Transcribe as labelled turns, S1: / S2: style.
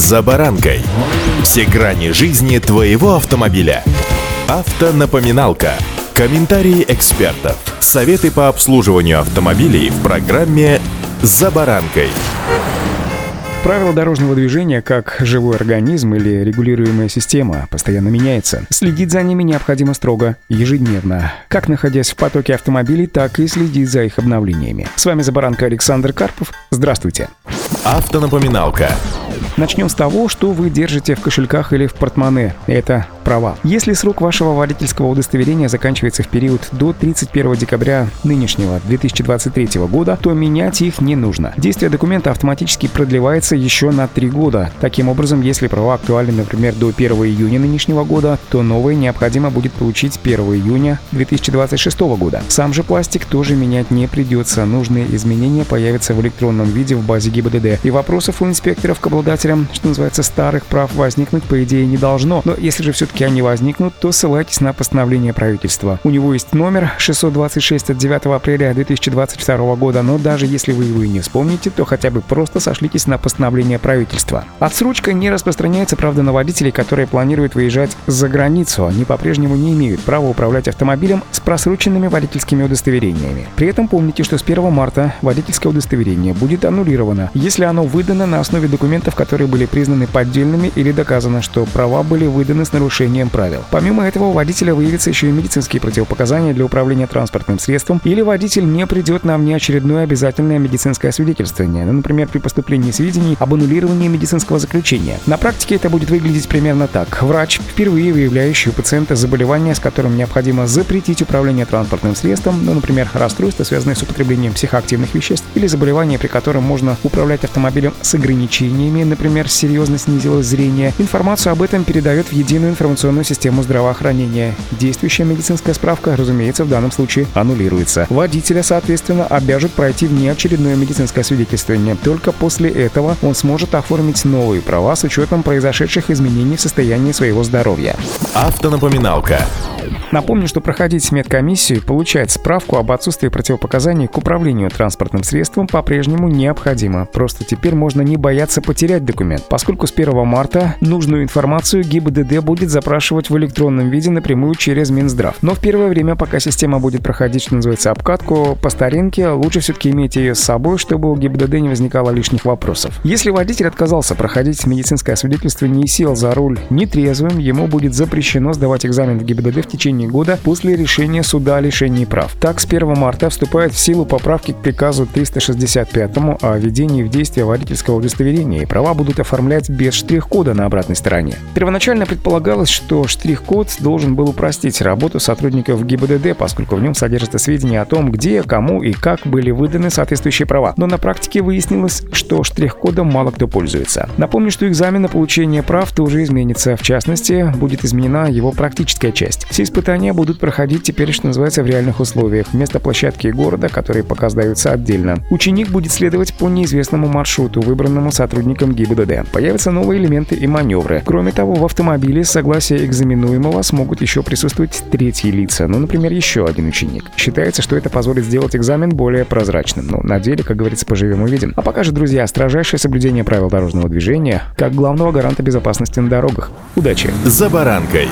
S1: «За баранкой». Все грани жизни твоего автомобиля. Автонапоминалка. Комментарии экспертов. Советы по обслуживанию автомобилей в программе «За баранкой».
S2: Правила дорожного движения, как живой организм или регулируемая система, постоянно меняется. Следить за ними необходимо строго, ежедневно. Как находясь в потоке автомобилей, так и следить за их обновлениями. С вами за баранка Александр Карпов. Здравствуйте.
S1: Автонапоминалка.
S2: Начнем с того, что вы держите в кошельках или в портмоне. Это права. Если срок вашего водительского удостоверения заканчивается в период до 31 декабря нынешнего 2023 года, то менять их не нужно. Действие документа автоматически продлевается еще на 3 года. Таким образом, если права актуальны, например, до 1 июня нынешнего года, то новые необходимо будет получить 1 июня 2026 года. Сам же пластик тоже менять не придется. Нужные изменения появятся в электронном виде в базе ГИБДД. И вопросов у инспекторов к обладателям, что называется, старых прав возникнуть, по идее, не должно. Но если же все-таки они возникнут, то ссылайтесь на постановление правительства. У него есть номер 626 от 9 апреля 2022 года, но даже если вы его и не вспомните, то хотя бы просто сошлитесь на постановление правительства. Отсрочка не распространяется, правда, на водителей, которые планируют выезжать за границу. Они по-прежнему не имеют права управлять автомобилем с просроченными водительскими удостоверениями. При этом помните, что с 1 марта водительское удостоверение будет аннулировано, если оно выдано на основе документов, которые были признаны поддельными или доказано, что права были выданы с нарушением правил. Помимо этого, у водителя выявятся еще и медицинские противопоказания для управления транспортным средством, или водитель не придет на внеочередное обязательное медицинское свидетельствование, ну, например, при поступлении сведений об аннулировании медицинского заключения. На практике это будет выглядеть примерно так. Врач, впервые выявляющий у пациента заболевание, с которым необходимо запретить управление транспортным средством, ну, например, расстройство, связанное с употреблением психоактивных веществ, или заболевание, при котором можно управлять автомобилем с ограничениями, например, серьезно снизилось зрение, информацию об этом передает в единую информационную систему здравоохранения. Действующая медицинская справка, разумеется, в данном случае аннулируется. Водителя, соответственно, обяжут пройти внеочередное медицинское свидетельствование. Только после этого он сможет оформить новые права с учетом произошедших изменений в состоянии своего здоровья.
S1: Автонапоминалка.
S2: Напомню, что проходить медкомиссию и получать справку об отсутствии противопоказаний к управлению транспортным средством по-прежнему необходимо. Просто теперь можно не бояться потерять документ, поскольку с 1 марта нужную информацию ГИБДД будет запрашивать в электронном виде напрямую через Минздрав. Но в первое время, пока система будет проходить, что называется, обкатку по старинке, лучше все-таки иметь ее с собой, чтобы у ГИБДД не возникало лишних вопросов. Если водитель отказался проходить медицинское освидетельствование и сел за руль нетрезвым, ему будет запрещено сдавать экзамен в ГИБДД в течение года после решения суда о лишении прав. Так, с 1 марта вступает в силу поправки к приказу 365 о введении в действие водительского удостоверения, и права будут оформлять без штрих-кода на обратной стороне. Первоначально предполагалось, что штрих-код должен был упростить работу сотрудников ГИБДД, поскольку в нем содержатся сведения о том, где, кому и как были выданы соответствующие права. Но на практике выяснилось, что штрих-кодом мало кто пользуется. Напомню, что экзамен на получение прав тоже изменится. В частности, будет изменена его практическая часть. Все испытания будут проходить теперь, что называется, в реальных условиях, вместо площадки города, которые пока сдаются отдельно. Ученик будет следовать по неизвестному маршруту, выбранному сотрудником ГИБДД. Появятся новые элементы и маневры. Кроме того, в автомобиле с согласия экзаменуемого смогут еще присутствовать третьи лица, ну, например, еще один ученик. Считается, что это позволит сделать экзамен более прозрачным. Но на деле, как говорится, поживем увидим. А пока же, друзья, строжайшее соблюдение правил дорожного движения как главного гаранта безопасности на дорогах. Удачи!
S1: «За баранкой».